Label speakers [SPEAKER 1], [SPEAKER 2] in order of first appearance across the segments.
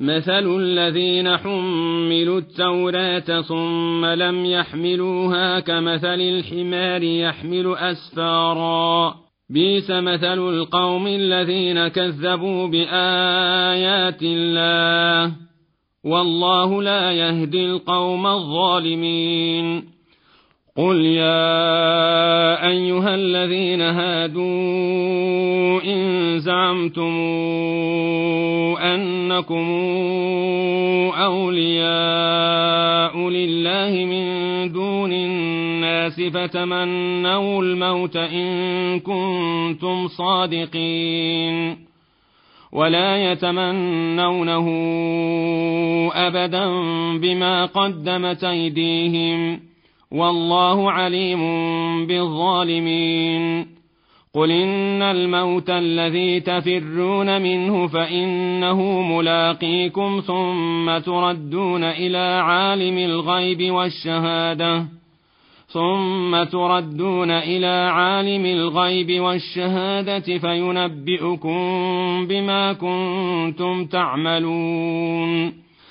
[SPEAKER 1] مثل الذين حملوا التوراة ثم لم يحملوها كمثل الحمار يحمل أسفارا بيس مثل القوم الذين كذبوا بآيات الله والله لا يهدي القوم الظالمين قل يا أيها الذين هادوا إن زعمتم أنكم أولياء لله من دون الناس فتمنوا الموت إن كنتم صادقين ولا يتمنونه أبدا بما قدمت أيديهم والله عليم بالظالمين قل ان الموت الذي تفرون منه فانه ملاقيكم ثم تردون الى عالم الغيب والشهاده ثم تردون الى عالم الغيب والشهاده فينبئكم بما كنتم تعملون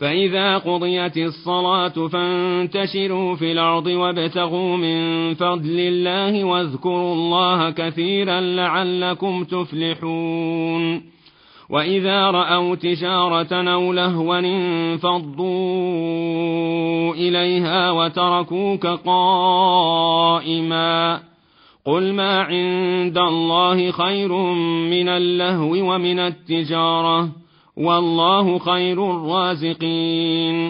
[SPEAKER 1] فإذا قضيت الصلاة فانتشروا في الأرض وابتغوا من فضل الله واذكروا الله كثيرا لعلكم تفلحون وإذا رأوا تجارة أو لهوا انفضوا إليها وتركوك قائما قل ما عند الله خير من اللهو ومن التجاره والله خير الرازقين